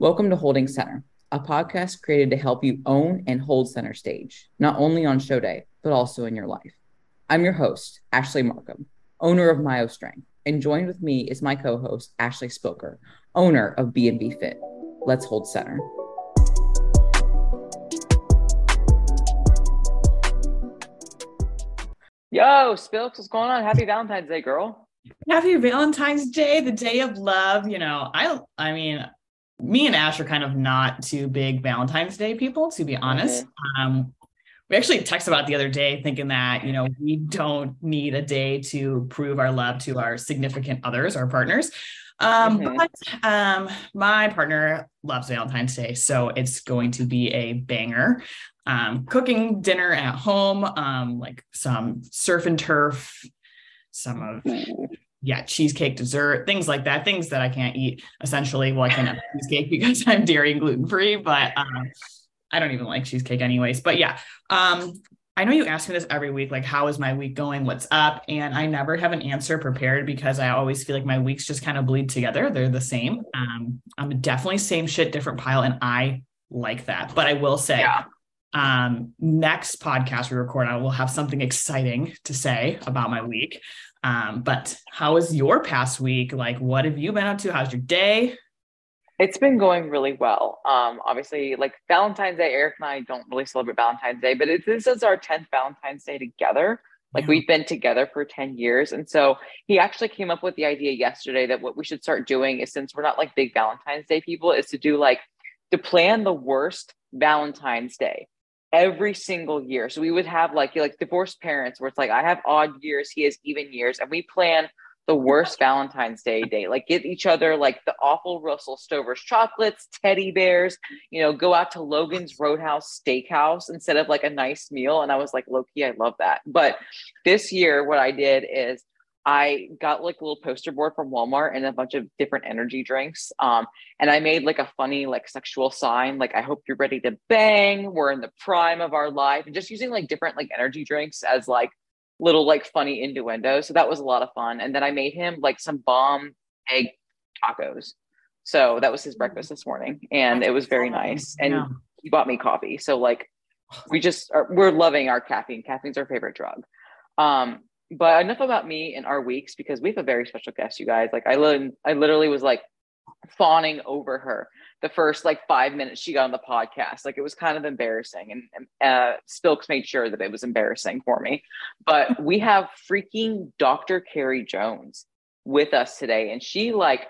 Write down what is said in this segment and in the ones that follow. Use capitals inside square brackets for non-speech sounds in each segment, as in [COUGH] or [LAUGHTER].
Welcome to Holding Center, a podcast created to help you own and hold center stage, not only on show day, but also in your life. I'm your host, Ashley Markham, owner of Myo Strength, and joined with me is my co-host, Ashley Spilks, owner of BMB Fit. Let's hold center. Yo, Spilks, what's going on? Happy Valentine's Day, girl. Happy Valentine's Day, the day of love. You know, I I mean, me and Ash are kind of not too big Valentine's Day people, to be honest. Mm-hmm. Um, we actually texted about the other day thinking that, you know, we don't need a day to prove our love to our significant others, our partners. Um, mm-hmm. but um, my partner loves Valentine's Day, so it's going to be a banger. Um, cooking dinner at home, um, like some surf and turf, some of yeah, cheesecake dessert, things like that, things that I can't eat essentially. Well, I can't have [LAUGHS] cheesecake because I'm dairy and gluten free, but um, I don't even like cheesecake anyways. But yeah, um, I know you ask me this every week, like, how is my week going? What's up? And I never have an answer prepared because I always feel like my weeks just kind of bleed together. They're the same. Um, I'm definitely same shit, different pile. And I like that. But I will say, yeah. um, next podcast we record, I will have something exciting to say about my week. Um, but how was your past week? Like, what have you been up to? How's your day? It's been going really well. Um, obviously, like Valentine's Day, Eric and I don't really celebrate Valentine's Day, but it, this is our 10th Valentine's Day together. Like yeah. we've been together for 10 years. And so he actually came up with the idea yesterday that what we should start doing is since we're not like big Valentine's Day people, is to do like to plan the worst Valentine's Day every single year. So we would have like like divorced parents where it's like I have odd years, he has even years, and we plan the worst Valentine's Day day. Like get each other like the awful Russell Stover's chocolates, teddy bears, you know, go out to Logan's Roadhouse Steakhouse instead of like a nice meal. And I was like, Loki, I love that. But this year, what I did is I got like a little poster board from Walmart and a bunch of different energy drinks. Um, and I made like a funny, like sexual sign, like I hope you're ready to bang. We're in the prime of our life, and just using like different like energy drinks as like little like funny innuendo. So that was a lot of fun. And then I made him like some bomb egg tacos. So that was his breakfast this morning, and it was very nice. And yeah. he bought me coffee. So like we just are, we're loving our caffeine. Caffeine's our favorite drug. Um, but enough about me and our weeks because we have a very special guest, you guys. Like I, li- I literally was like fawning over her the first like five minutes she got on the podcast. Like it was kind of embarrassing, and, and uh, Spilks made sure that it was embarrassing for me. But [LAUGHS] we have freaking Dr. Carrie Jones with us today, and she like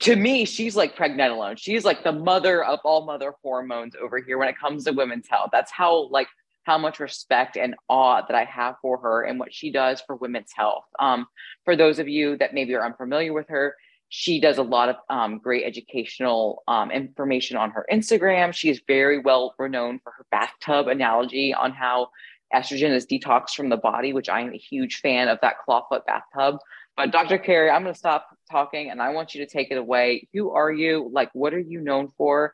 to me, she's like pregnenolone. She's like the mother of all mother hormones over here when it comes to women's health. That's how like how much respect and awe that I have for her and what she does for women's health. Um, for those of you that maybe are unfamiliar with her, she does a lot of um, great educational um, information on her Instagram. She is very well renowned for her bathtub analogy on how estrogen is detoxed from the body, which I am a huge fan of that clawfoot bathtub. But Dr. Carrie, I'm going to stop talking and I want you to take it away. Who are you? Like, what are you known for?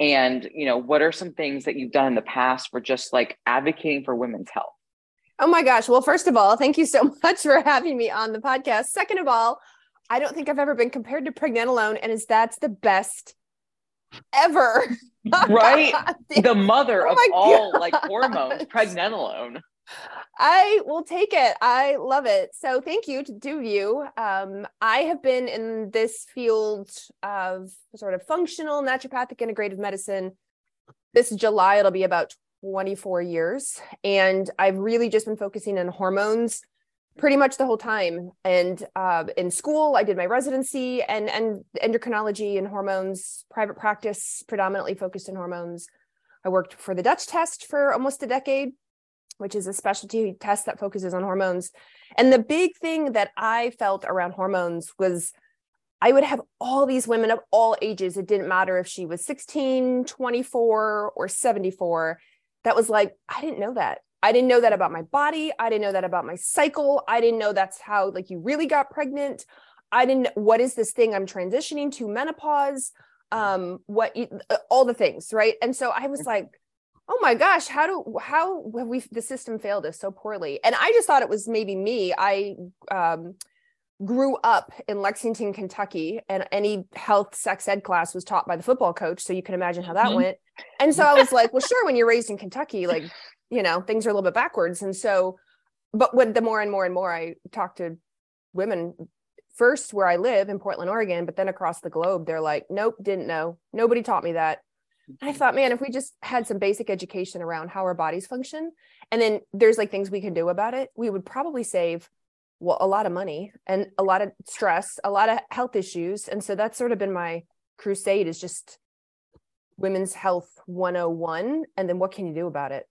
And you know what are some things that you've done in the past for just like advocating for women's health? Oh my gosh. Well first of all thank you so [LAUGHS] much for having me on the podcast. Second of all i don't think i've ever been compared to pregnenolone and is that's the best ever. [LAUGHS] Right? [LAUGHS] The mother oh of all like hormones pregnenolone I will take it. I love it. So thank you to do you. Um, I have been in this field of sort of functional naturopathic integrative medicine. This July, it'll be about 24 years. And I've really just been focusing on hormones pretty much the whole time. And uh, in school, I did my residency and, and endocrinology and hormones, private practice, predominantly focused in hormones. I worked for the Dutch test for almost a decade which is a specialty test that focuses on hormones. And the big thing that I felt around hormones was I would have all these women of all ages. It didn't matter if she was 16, 24, or 74. That was like, I didn't know that. I didn't know that about my body. I didn't know that about my cycle. I didn't know that's how like you really got pregnant. I didn't what is this thing I'm transitioning to menopause? Um what all the things, right? And so I was like oh my gosh how do how have we the system failed us so poorly and i just thought it was maybe me i um grew up in Lexington, Kentucky, and any health sex ed class was taught by the football coach. So you can imagine how that mm-hmm. went. And so I was like, [LAUGHS] well, sure, when you're raised in Kentucky, like, you know, things are a little bit backwards. And so, but when the more and more and more I talk to women first where I live in Portland, Oregon, but then across the globe, they're like, nope, didn't know. Nobody taught me that. I thought, man, if we just had some basic education around how our bodies function, and then there's like things we can do about it, we would probably save well a lot of money and a lot of stress a lot of health issues and so that's sort of been my crusade is just women's health 101 and then what can you do about it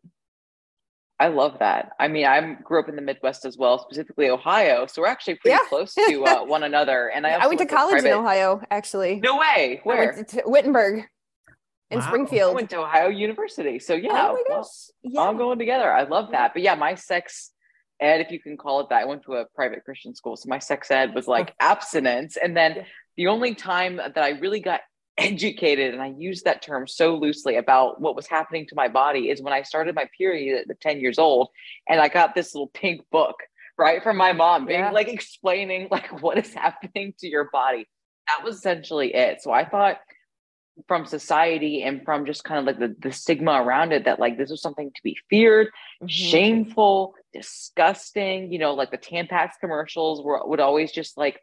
I love that. I mean, I grew up in the Midwest as well, specifically Ohio. So we're actually pretty yeah. close to [LAUGHS] uh, one another. And I, I went to college private... in Ohio, actually. No way. Where? to Wittenberg in wow. Springfield. I went to Ohio University. So yeah, oh well, yeah, all going together. I love that. But yeah, my sex ed, if you can call it that. I went to a private Christian school, so my sex ed was like [LAUGHS] abstinence. And then the only time that I really got [LAUGHS] educated, and I use that term so loosely about what was happening to my body, is when I started my period at 10 years old, and I got this little pink book right from my mom, being yeah. like explaining like what is happening to your body. That was essentially it. So I thought from society and from just kind of like the, the stigma around it that like this was something to be feared, mm-hmm. shameful, disgusting. You know, like the Tampax commercials were would always just like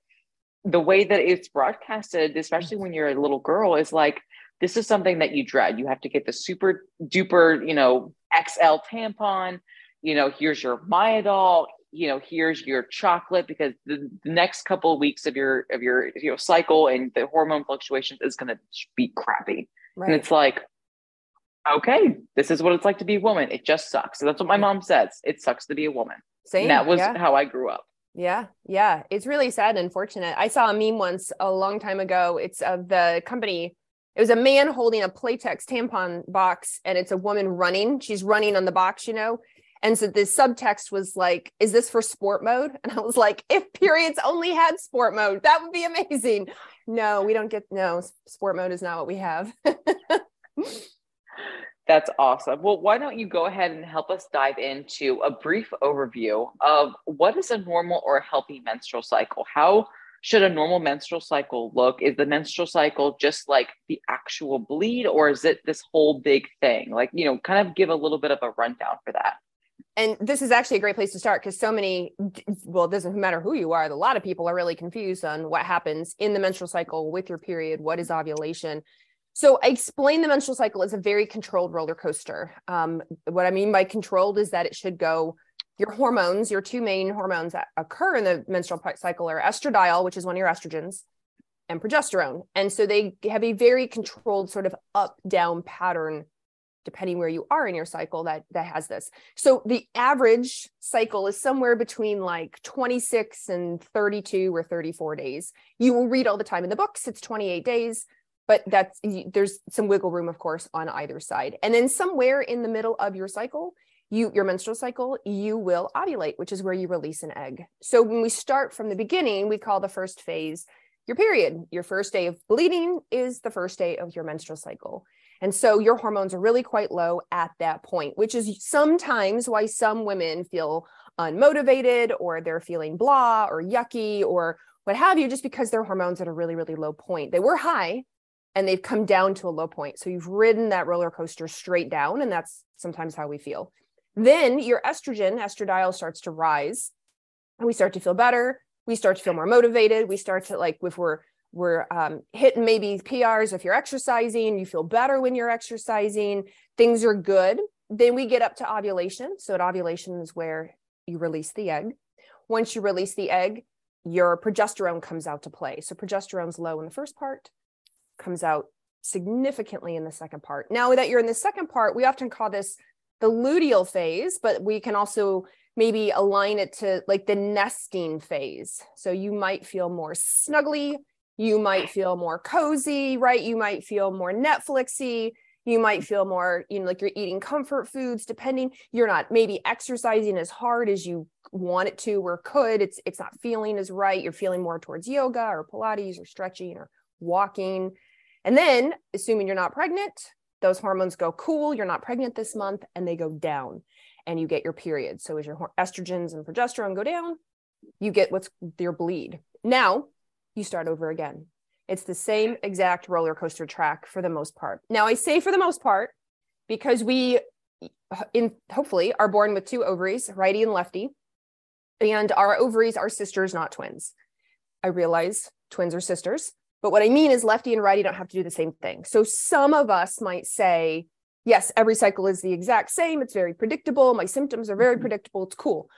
the way that it's broadcasted, especially when you're a little girl, is like this is something that you dread. You have to get the super duper, you know, XL tampon. You know, here's your Midol you know here's your chocolate because the, the next couple of weeks of your of your you know cycle and the hormone fluctuations is going to be crappy. Right. and it's like okay this is what it's like to be a woman. It just sucks. So that's what my mom says. It sucks to be a woman. Same, and that was yeah. how i grew up. Yeah yeah. It's really sad and unfortunate i saw a meme once a long time ago. It's of the company it was a man holding a playtex tampon box and it's a woman running. She's running on the box you know and so the subtext was like, is this for sport mode? And I was like, if periods only had sport mode, that would be amazing. No, we don't get, no, sport mode is not what we have. That's awesome. Well, why don't you go ahead and help us dive into a brief overview of what is a normal or healthy menstrual cycle? How should a normal menstrual cycle look? Is the menstrual cycle just like the actual bleed, or is it this whole big thing? Like, you know, kind of give a little bit of a rundown for that and this is actually a great place to start because so many well it doesn't matter who you are a lot of people are really confused on what happens in the menstrual cycle with your period what is ovulation. So i explain the menstrual cycle as a very controlled roller coaster. Um, what i mean by controlled is that it should go your hormones your two main hormones that occur in the menstrual cycle are estradiol which is one of your estrogens and progesterone. And so they have a very controlled sort of up down pattern depending where you are in your cycle that that has this. So the average cycle is somewhere between like 26 and 32 or 34 days. You will read all the time in the books it's 28 days but that's there's some wiggle room of course on either side. And then somewhere in the middle of your cycle you your menstrual cycle you will ovulate which is where you release an egg. So when we start from the beginning we call the first phase your period. Your first day of bleeding is the first day of your menstrual cycle and so your hormones are really quite low at that point, which is sometimes why some women feel unmotivated or they're feeling blah or yucky or what have you, just because their hormones at a really, really low point. They were high and they've come down to a low point. So you've ridden that roller coaster straight down, and that's sometimes how we feel. Then your estrogen, estradiol starts to rise, and we start to feel better. We start to feel more motivated. We start to like, if we're we're um, hitting maybe PRs if you're exercising, you feel better when you're exercising, things are good. Then we get up to ovulation. So, at ovulation is where you release the egg. Once you release the egg, your progesterone comes out to play. So, progesterone's low in the first part, comes out significantly in the second part. Now that you're in the second part, we often call this the luteal phase, but we can also maybe align it to like the nesting phase. So you might feel more snuggly, you might feel more cozy, right? You might feel more Netflixy. You might feel more, you know, like you're eating comfort foods, depending. You're not maybe exercising as hard as you want it to or could. It's it's not feeling as right. You're feeling more towards yoga or Pilates or stretching or walking. And then, assuming you're not pregnant, those hormones go cool. You're not pregnant this month, and they go down, and you get your period. So as your estrogens and progesterone go down, you get what's your bleed Now you start over again. It's the same exact roller coaster track for the most part. Now I say for the most part because we in hopefully are born with two ovaries, righty and lefty. And our ovaries are sisters, not twins. I realize twins are sisters, but what I mean is lefty and righty don't have to do the same thing. So some of us might say, yes, every cycle is the exact same. It's very predictable. My symptoms are very mm-hmm. predictable. It's cool.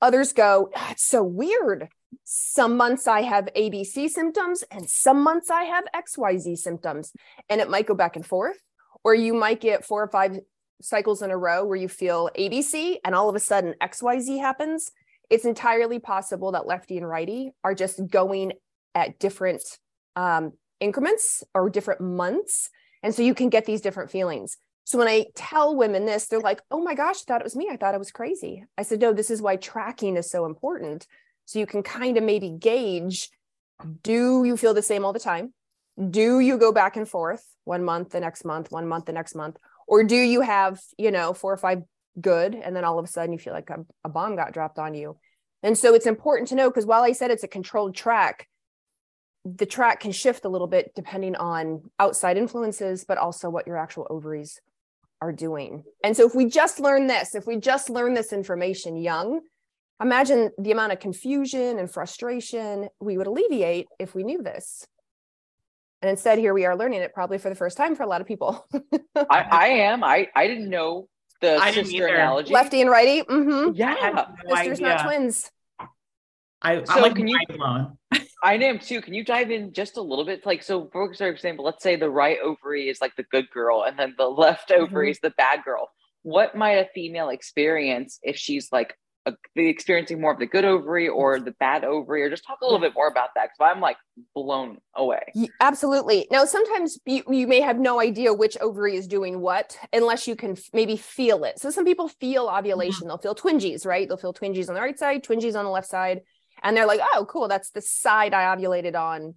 Others go, ah, it's so weird. Some months I have ABC symptoms and some months I have XYZ symptoms. And it might go back and forth, or you might get four or five cycles in a row where you feel ABC and all of a sudden XYZ happens. It's entirely possible that lefty and righty are just going at different um, increments or different months. And so you can get these different feelings. So when I tell women this, they're like, oh my gosh, I thought it was me. I thought it was crazy. I said, no, this is why tracking is so important. So you can kind of maybe gauge do you feel the same all the time? Do you go back and forth one month, the next month, one month, the next month? Or do you have, you know, four or five good and then all of a sudden you feel like a, a bomb got dropped on you? And so it's important to know because while I said it's a controlled track, the track can shift a little bit depending on outside influences, but also what your actual ovaries are doing. And so if we just learn this, if we just learn this information young, imagine the amount of confusion and frustration we would alleviate if we knew this. And instead, here we are learning it probably for the first time for a lot of people. [LAUGHS] I, I am. I, I didn't know the I sister analogy. Lefty and righty. Mm-hmm. Yeah. No Sisters, idea. not twins. I, so I'm like can you, blown. I am too. Can you dive in just a little bit? Like, so for example, let's say the right ovary is like the good girl, and then the left mm-hmm. ovary is the bad girl. What might a female experience if she's like a, experiencing more of the good ovary or the bad ovary, or just talk a little bit more about that? Because I'm like blown away. Absolutely. Now, sometimes you, you may have no idea which ovary is doing what unless you can f- maybe feel it. So some people feel ovulation; mm-hmm. they'll feel twinges, right? They'll feel twinges on the right side, twinges on the left side and they're like oh cool that's the side i ovulated on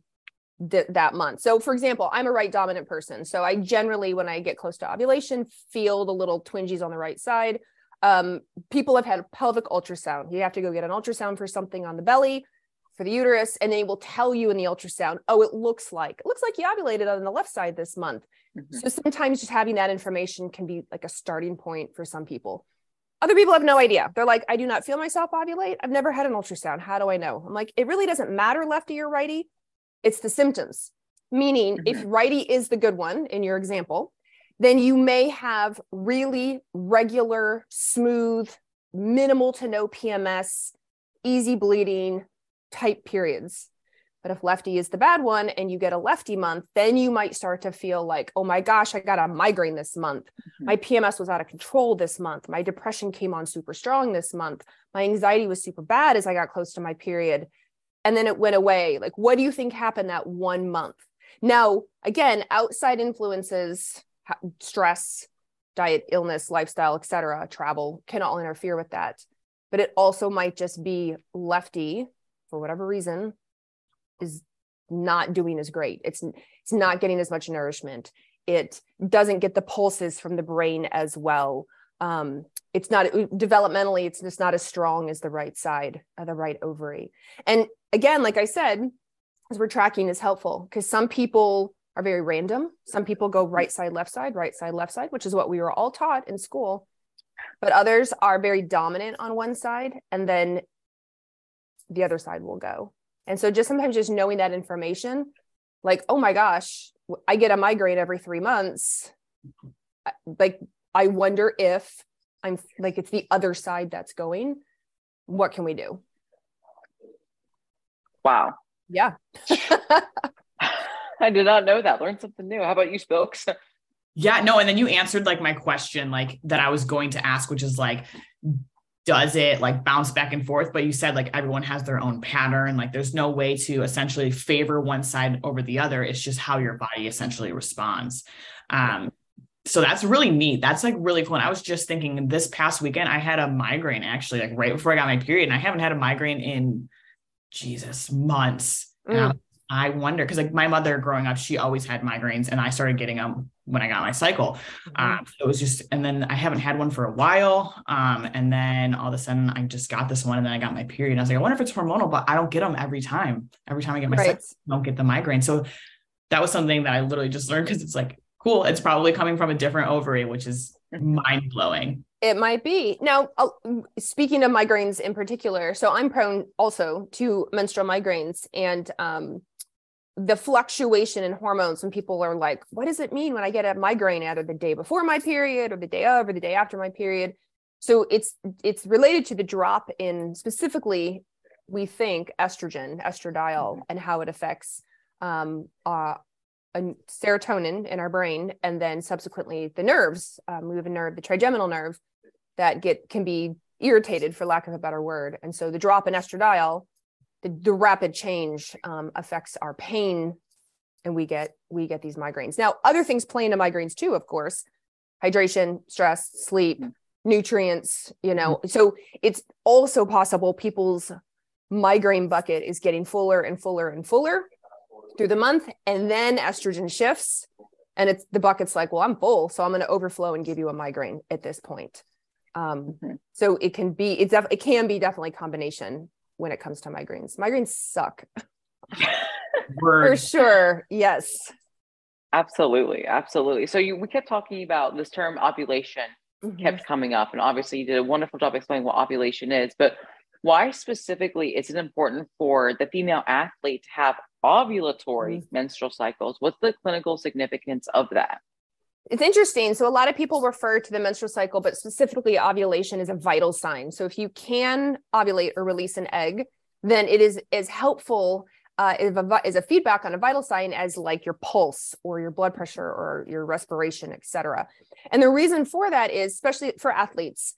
th- that month. So for example i'm a right dominant person so i generally when i get close to ovulation feel the little twinges on the right side. Um, people have had pelvic ultrasound. You have to go get an ultrasound for something on the belly for the uterus and they will tell you in the ultrasound oh it looks like it looks like you ovulated on the left side this month. Mm-hmm. so sometimes just having that information can be like a starting point for some people other people have no idea. They're like, I do not feel myself ovulate. I've never had an ultrasound. How do I know? I'm like, it really doesn't matter lefty or righty. It's the symptoms. Meaning, mm-hmm. if righty is the good one in your example, then you may have really regular, smooth, minimal to no PMS, easy bleeding type periods. But if lefty is the bad one and you get a lefty month, then you might start to feel like, oh my gosh, I got a migraine this month. Mm-hmm. My PMS was out of control this month. My depression came on super strong this month. My anxiety was super bad as I got close to my period. And then it went away. Like, what do you think happened that one month? Now, again, outside influences, stress, diet, illness, lifestyle, etc., travel can all interfere with that. But it also might just be lefty for whatever reason is not doing as great. It's it's not getting as much nourishment. It doesn't get the pulses from the brain as well. Um, it's not developmentally, it's just not as strong as the right side of the right ovary. And again, like I said, as we're tracking is helpful because some people are very random. Some people go right side, left side, right side, left side, which is what we were all taught in school. But others are very dominant on one side, and then the other side will go. And so just sometimes just knowing that information, like, oh my gosh, I get a migraine every three months. Like, I wonder if I'm like, it's the other side that's going. What can we do? Wow. Yeah. [LAUGHS] [LAUGHS] I did not know that. Learn something new. How about you, Spilks? Yeah, no, and then you answered like my question, like that I was going to ask, which is like, does it like bounce back and forth but you said like everyone has their own pattern like there's no way to essentially favor one side over the other. It's just how your body essentially responds. Um so that's really neat. That's like really cool. And i was just thinking this past weekend i had a migraine actually like right before i got my period and i haven't had a migraine in jesus months. Mm. I wonder because like my mother growing up, she always had migraines, and I started getting them when I got my cycle. Mm-hmm. Um, so it was just, and then I haven't had one for a while. Um, and then all of a sudden, I just got this one, and then I got my period. And I was like, I wonder if it's hormonal, but I don't get them every time. Every time I get my right. cycle, I don't get the migraine. So that was something that I literally just learned because it's like cool. It's probably coming from a different ovary, which is mm-hmm. mind blowing. It might be. Now, uh, speaking of migraines in particular, so I'm prone also to menstrual migraines and um, the fluctuation in hormones when people are like, what does it mean when I get a migraine either the day before my period or the day of or the day after my period? So it's it's related to the drop in specifically, we think estrogen, estradiol, mm-hmm. and how it affects um, uh, serotonin in our brain, and then subsequently the nerves. Um, we have a nerve, the trigeminal nerve, that get can be irritated, for lack of a better word. And so the drop in estradiol, the, the rapid change um, affects our pain, and we get we get these migraines. Now, other things play into migraines too, of course, hydration, stress, sleep, nutrients. You know, so it's also possible people's migraine bucket is getting fuller and fuller and fuller through the month and then estrogen shifts and it's the bucket's like well i'm full so i'm going to overflow and give you a migraine at this point um, mm-hmm. so it can be it's def- it can be definitely combination when it comes to migraines migraines suck [LAUGHS] for sure yes absolutely absolutely so you we kept talking about this term ovulation mm-hmm. kept coming up and obviously you did a wonderful job explaining what ovulation is but why specifically is it important for the female athlete to have ovulatory mm-hmm. menstrual cycles? What's the clinical significance of that? It's interesting. So, a lot of people refer to the menstrual cycle, but specifically ovulation is a vital sign. So, if you can ovulate or release an egg, then it is as helpful uh, as, a, a feedback on a vital sign as like your pulse or your blood pressure or your respiration, et cetera. And the reason for that is, especially for athletes,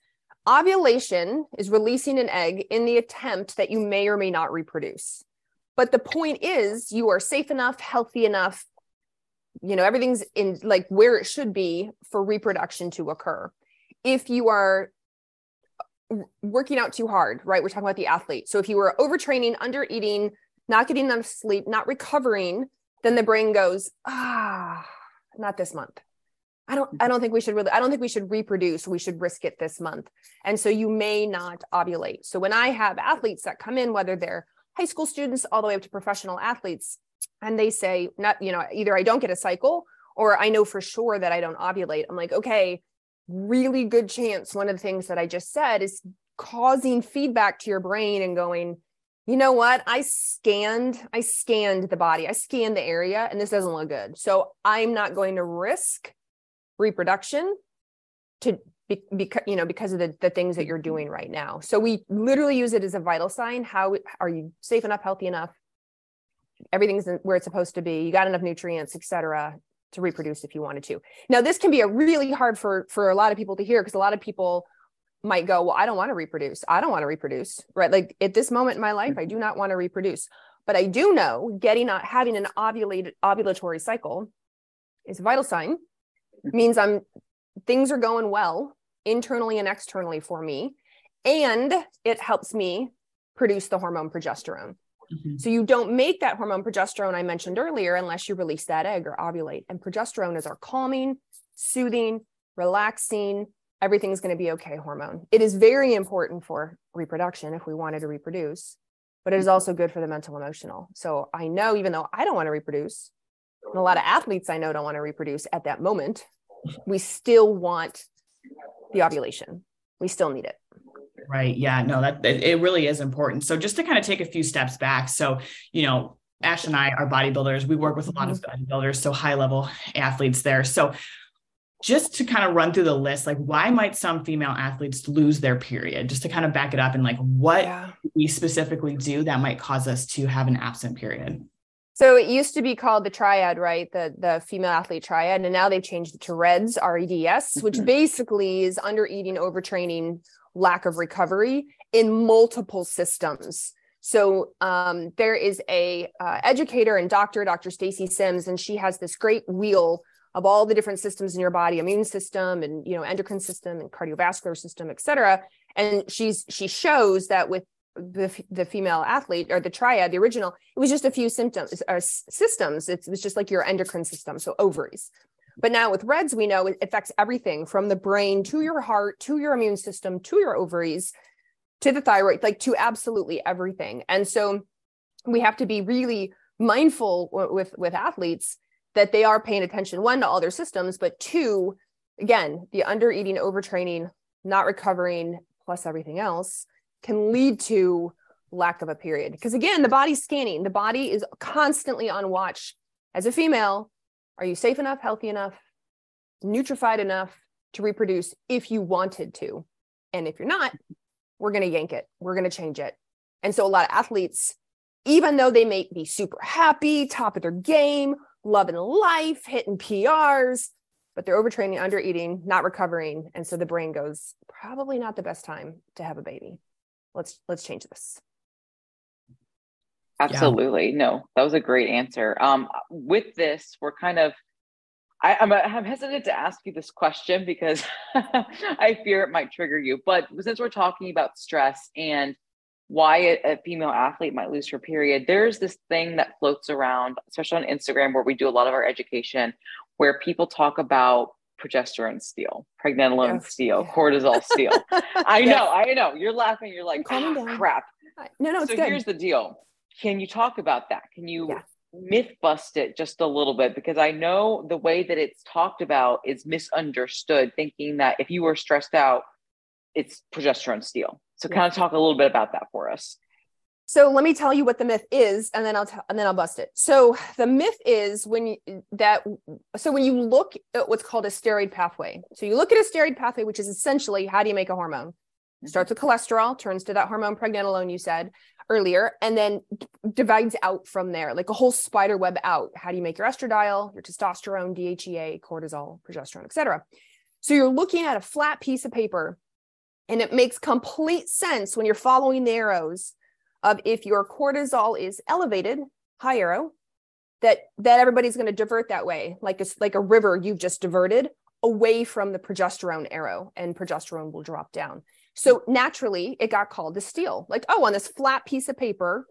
ovulation is releasing an egg in the attempt that you may or may not reproduce. But the point is, you are safe enough, healthy enough, you know, everything's in like where it should be for reproduction to occur. If you are working out too hard, right? We're talking about the athlete. So if you were overtraining, under eating, not getting enough sleep, not recovering, then the brain goes, ah, not this month. I don't I don't think we should really I don't think we should reproduce. We should risk it this month. And so you may not ovulate. So when I have athletes that come in whether they're high school students all the way up to professional athletes and they say not you know either i don't get a cycle or i know for sure that i don't ovulate. I'm like okay really good chance one of the things that i just said is causing feedback to your brain and going you know what? I scanned i scanned the body. I scanned the area and this doesn't look good. So i'm not going to risk reproduction to because you know because of the, the things that you're doing right now. So we literally use it as a vital sign. How are you safe enough healthy enough everything's where it's supposed to be. You got enough nutrients etc to reproduce if you wanted to. Now this can be a really hard for for a lot of people to hear because a lot of people might go well i don't want to reproduce. I don't want to reproduce right? Like at this moment in my life i do not want to reproduce. But i do know getting not having an ovulated ovulatory cycle is a vital sign. Mm-hmm. Means i'm things are going well internally and externally for me. And it helps me produce the hormone progesterone. Mm-hmm. So you don't make that hormone progesterone I mentioned earlier unless you release that egg or ovulate. And progesterone is our calming, soothing, relaxing, everything's going to be okay hormone. It is very important for reproduction if we wanted to reproduce, but it is also good for the mental emotional. So I know even though I don't want to reproduce, and a lot of athletes I know don't want to reproduce at that moment, we still want the ovulation. We still need it. Right. Yeah. No, that it really is important. So just to kind of take a few steps back. So, you know, Ash and I are bodybuilders. We work with a lot of mm-hmm. bodybuilders, so high level athletes there. So just to kind of run through the list, like why might some female athletes lose their period? Just to kind of back it up and like what yeah. we specifically do that might cause us to have an absent period. So it used to be called the triad, right? The the female athlete triad, and now they've changed it to REDS, R-E-D-S, which mm-hmm. basically is under eating, overtraining, lack of recovery in multiple systems. So um, there is a uh, educator and doctor, Dr. Stacy Sims, and she has this great wheel of all the different systems in your body, immune system, and you know endocrine system, and cardiovascular system, et cetera. And she's she shows that with the the female athlete or the triad, the original, it was just a few symptoms or systems. It was just like your endocrine system, so ovaries. But now with RED-S, we know it affects everything from the brain to your heart to your immune system to your ovaries to the thyroid, like to absolutely everything. And so we have to be really mindful with with athletes that they are paying attention one to all their systems, but two, again, the under eating, overtraining, not recovering, plus everything else can lead to lack of a period. Because again, the body's scanning, the body is constantly on watch. As a female, are you safe enough, healthy enough, nutrified enough to reproduce if you wanted to? And if you're not, we're going to yank it, we're going to change it. And so a lot of athletes, even though they may be super happy, top of their game, loving life, hitting PRs, but they're overtraining, under eating, not recovering. And so the brain goes, probably not the best time to have a baby. Let's let's change this. Absolutely. Yeah. No, that was a great answer. Um, with this, we're kind of I, am I'm, I'm hesitant to ask you this question because [LAUGHS] I fear it might trigger you. But since we're talking about stress and why a, a, female athlete might lose her period, there's this thing that floats around, especially on Instagram, where we do a lot of our education, where people talk about progesterone steal, pregnenolone yes. steal, yeah. cortisol [LAUGHS] steal. I yes. know, I know. You're laughing. You're like, oh, crap. No, no. so good. here's the deal. Can you talk about that? Can you yeah. myth bust it just a little bit? Because I know the way that it's talked about is misunderstood, thinking that if you were stressed out, it's progesterone steal. So yeah. kind of talk a little bit about that for us. So let me tell you what the myth is, and then I'll tell, and then I'll bust it. So the myth is when you that so when you look at what's called a steroid pathway. So you look at a steroid pathway, which is essentially how do you make a hormone? Starts with cholesterol, turns to that hormone pregnenolone you said earlier, and then divides out from there, like a whole spider web out. How do you make your estradiol, your testosterone, DHEA, cortisol, progesterone, etc. So you're looking at a flat piece of paper, and it makes complete sense when you're following the arrows of if your cortisol is elevated, high arrow, that that everybody's going to divert that way, like a, like a river you've just diverted away from the progesterone arrow, and progesterone will drop down. So naturally, it got called to steal. Like, oh, on this flat piece of paper,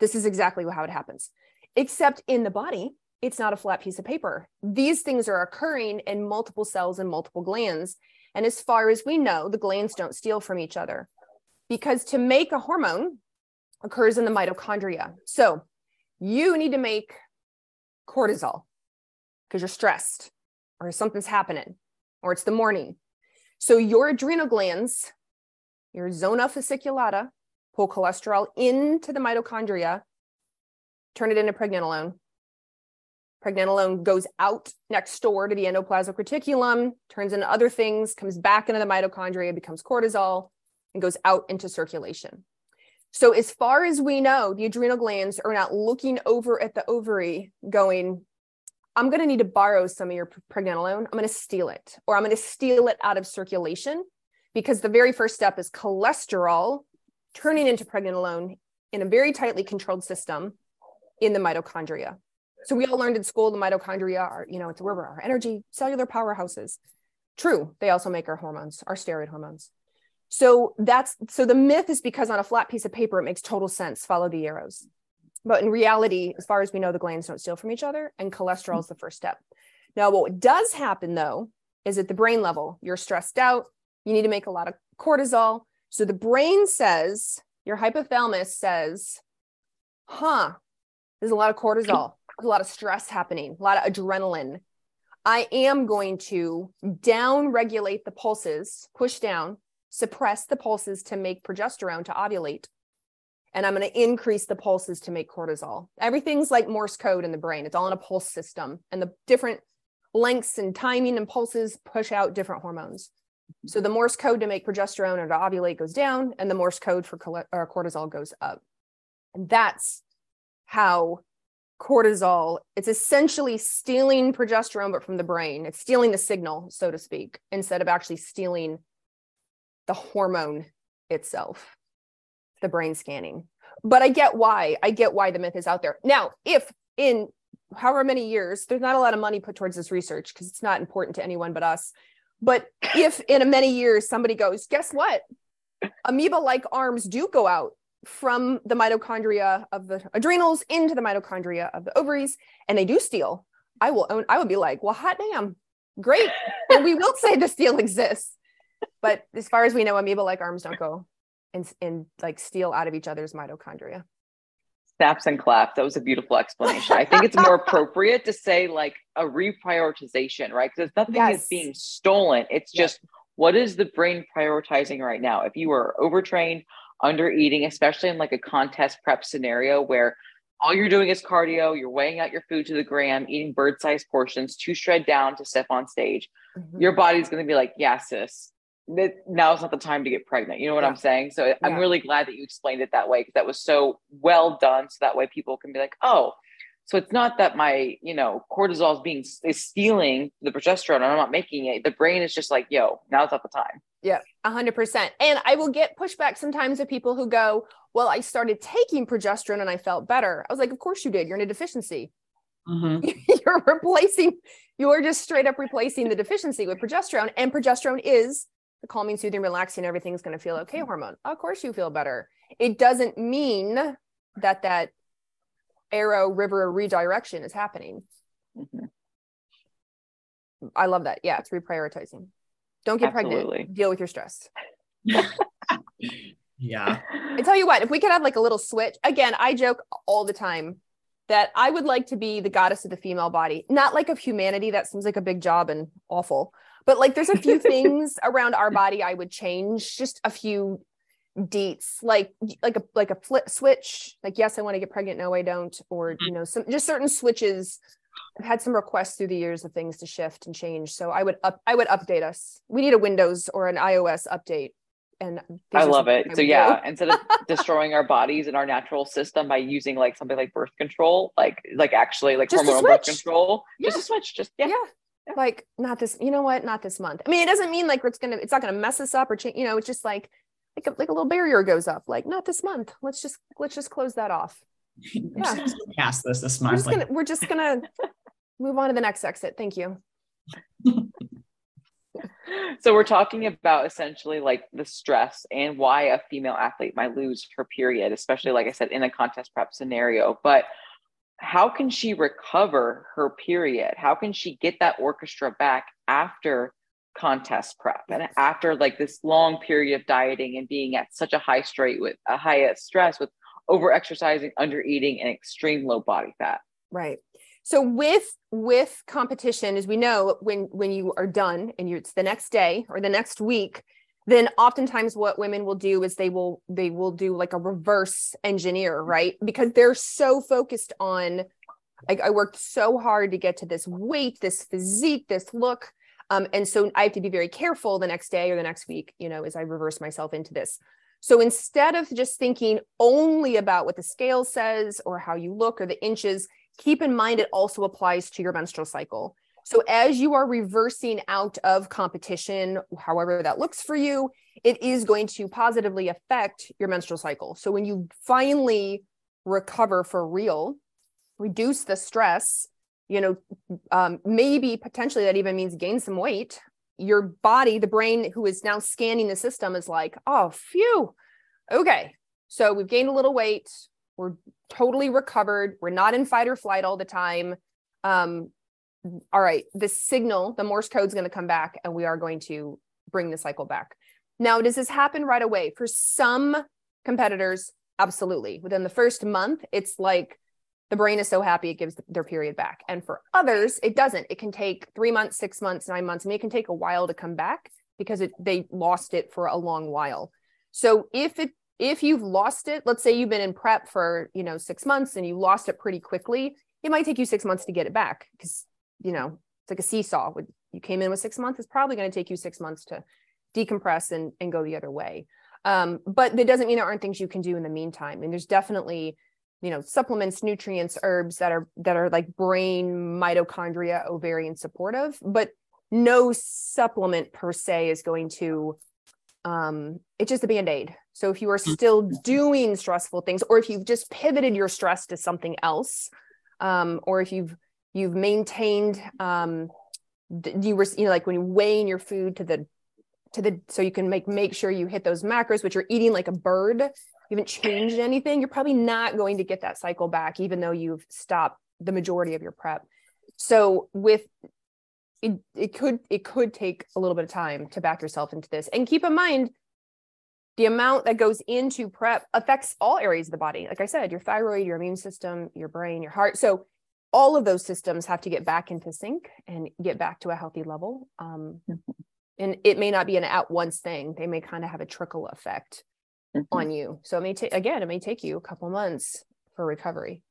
this is exactly how it happens. Except in the body, it's not a flat piece of paper. These things are occurring in multiple cells and multiple glands. And as far as we know, the glands don't steal from each other. Because to make a hormone, occurs in the mitochondria. So you need to make cortisol because you're stressed or something's happening or it's the morning. So your adrenal glands, your zona fasciculata, pull cholesterol into the mitochondria, turn it into pregnenolone. Pregnenolone goes out next door to the endoplasmic reticulum, turns into other things, comes back into the mitochondria, becomes cortisol, and goes out into circulation. So, as far as we know, the adrenal glands are not looking over at the ovary going, I'm going to need to borrow some of your pregnenolone. I'm going to steal it, or I'm going to steal it out of circulation because the very first step is cholesterol turning into pregnenolone in a very tightly controlled system in the mitochondria. So we all learned in school the mitochondria are, you know, it's where our energy cellular powerhouses. True, they also make our hormones, our steroid hormones. So that's so the myth is because on a flat piece of paper, it makes total sense. Follow the arrows. But in reality, as far as we know, the glands don't steal from each other, and cholesterol is the first step. Now, what does happen though is at the brain level, you're stressed out, you need to make a lot of cortisol. So the brain says, your hypothalamus says, huh, there's a lot of cortisol, there's a lot of stress happening, a lot of adrenaline. I am going to down regulate the pulses, push down suppress the pulses to make progesterone to ovulate. And I'm going to increase the pulses to make cortisol. Everything's like Morse code in the brain. It's all in a pulse system. And the different lengths and timing and pulses push out different hormones. So the Morse code to make progesterone or to ovulate goes down, and the Morse code for cortisol goes up. And that's how cortisol it's essentially stealing progesterone but from the brain it's stealing the signal so to speak instead of actually stealing the hormone itself, the brain scanning. But I get why. I get why the myth is out there. Now, if in however many years, there's not a lot of money put towards this research because it's not important to anyone but us. But [LAUGHS] if in a many years somebody goes, guess what? Amoeba like arms do go out from the mitochondria of the adrenals into the mitochondria of the ovaries, and they do steal, I will own, I would be like, well, hot damn, great. and we will say the steal exists. But as far as we know, amoeba like arms don't go and, and like steal out of each other's mitochondria. Snaps and claps. That was a beautiful explanation. I think it's more [LAUGHS] appropriate to say like a reprioritization, right? Because nothing yes. is being stolen. It's yes. just what is the brain prioritizing right now? If you are overtrained, under eating, especially in like a contest prep scenario where all you're doing is cardio, you're weighing out your food to the gram, eating bird sized portions to shred down to step on stage, mm-hmm. your body's going to be like, yeah, sis, now is not the time to get pregnant. You know what yeah. I'm saying? So yeah. I'm really glad that you explained it that way because that was so well done. So that way people can be like, oh, so it's not that my, you know, cortisol is being is stealing the progesterone and I'm not making it. The brain is just like, yo, now's not the time. Yeah, a hundred percent. And I will get pushback sometimes of people who go, well, I started taking progesterone and I felt better. I was like, of course you did. You're in a deficiency. Mm-hmm. [LAUGHS] you're replacing, you're just straight up replacing the deficiency with progesterone. And progesterone is the calming, soothing, relaxing, everything's going to feel okay hormone. Of course, you feel better. It doesn't mean that that arrow river redirection is happening. Mm-hmm. I love that. Yeah, it's reprioritizing. Don't get Absolutely. pregnant. Deal with your stress. [LAUGHS] yeah. I tell you what, if we could have like a little switch, again, I joke all the time that I would like to be the goddess of the female body, not like of humanity. That seems like a big job and awful. But like there's a few [LAUGHS] things around our body I would change, just a few deets, like like a like a flip switch. Like, yes, I want to get pregnant. No, I don't. Or, mm-hmm. you know, some just certain switches. I've had some requests through the years of things to shift and change. So I would up I would update us. We need a Windows or an iOS update and I love it. So yeah, [LAUGHS] instead of destroying our bodies and our natural system by using like something like birth control, like like actually like just hormonal birth control, yeah. just a switch, just yeah. yeah. Like not this, you know what? Not this month. I mean, it doesn't mean like it's gonna, it's not gonna mess us up or change. You know, it's just like like a, like a little barrier goes up. Like not this month. Let's just let's just close that off. [LAUGHS] Yeah, past this this month. We're just, gonna, we're just gonna [LAUGHS] move on to the next exit. Thank you. [LAUGHS] so we're talking about essentially like the stress and why a female athlete might lose her period, especially like I said in a contest prep scenario. But how can she recover her period? How can she get that orchestra back after contest prep and after like this long period of dieting and being at such a high straight with a high stress with over exercising, under eating, and extreme low body fat? Right so with with competition as we know when when you are done and it's the next day or the next week then oftentimes what women will do is they will they will do like a reverse engineer right? Because they're so focused on like I worked so hard to get to this weight this physique this look um, and so i have to be very careful the next day or the next week you know as i reverse myself into this. So instead of just thinking only about what the scale says or how you look or the inches keep in mind it also applies to your menstrual cycle. So as you are reversing out of competition, however that looks for you, it is going to positively affect your menstrual cycle. So when you finally recover for real, reduce the stress, you know, um, maybe potentially that even means gain some weight. Your body, the brain who is now scanning the system is like, oh, phew. Okay. So we've gained a little weight. We're totally recovered. We're not in fight or flight all the time. Um, all right, the signal, the Morse code is going to come back and we are going to bring the cycle back. Now, does this happen right away? For some competitors, absolutely. Within the first month, it's like the brain is so happy it gives their period back. And for others, it doesn't. It can take three months, six months, nine months. I mean, it can take a while to come back because it, they lost it for a long while. So if it if you've lost it, let's say you've been in prep for, you know, six months and you lost it pretty quickly, it might take you six months to get it back because, you know, it's like a seesaw. You came in with six months, it's probably going to take you six months to decompress and, and go the other way. Um, but that doesn't mean there aren't things you can do in the meantime. And there's definitely, you know, supplements, nutrients, herbs that are that are like brain, mitochondria, ovarian supportive, but no supplement per se is going to um, it's just a band-aid so if you are still doing stressful things or if you've just pivoted your stress to something else um, or if you've you've maintained um, you were you know like when you weighing your food to the to the so you can make make sure you hit those macros which you're eating like a bird you haven't changed anything, you're probably not going to get that cycle back, even though you've stopped the majority of your prep. So with it, it could it could take a little bit of time to back yourself into this. And keep in mind, the amount that goes into prep affects all areas of the body. Like I said, your thyroid, your immune system, your brain, your heart. So all of those systems have to get back into sync and get back to a healthy level. Um, mm-hmm. And it may not be an at once thing. They may kind of have a trickle effect mm-hmm. on you. So it may take again, it may take you a couple months for recovery.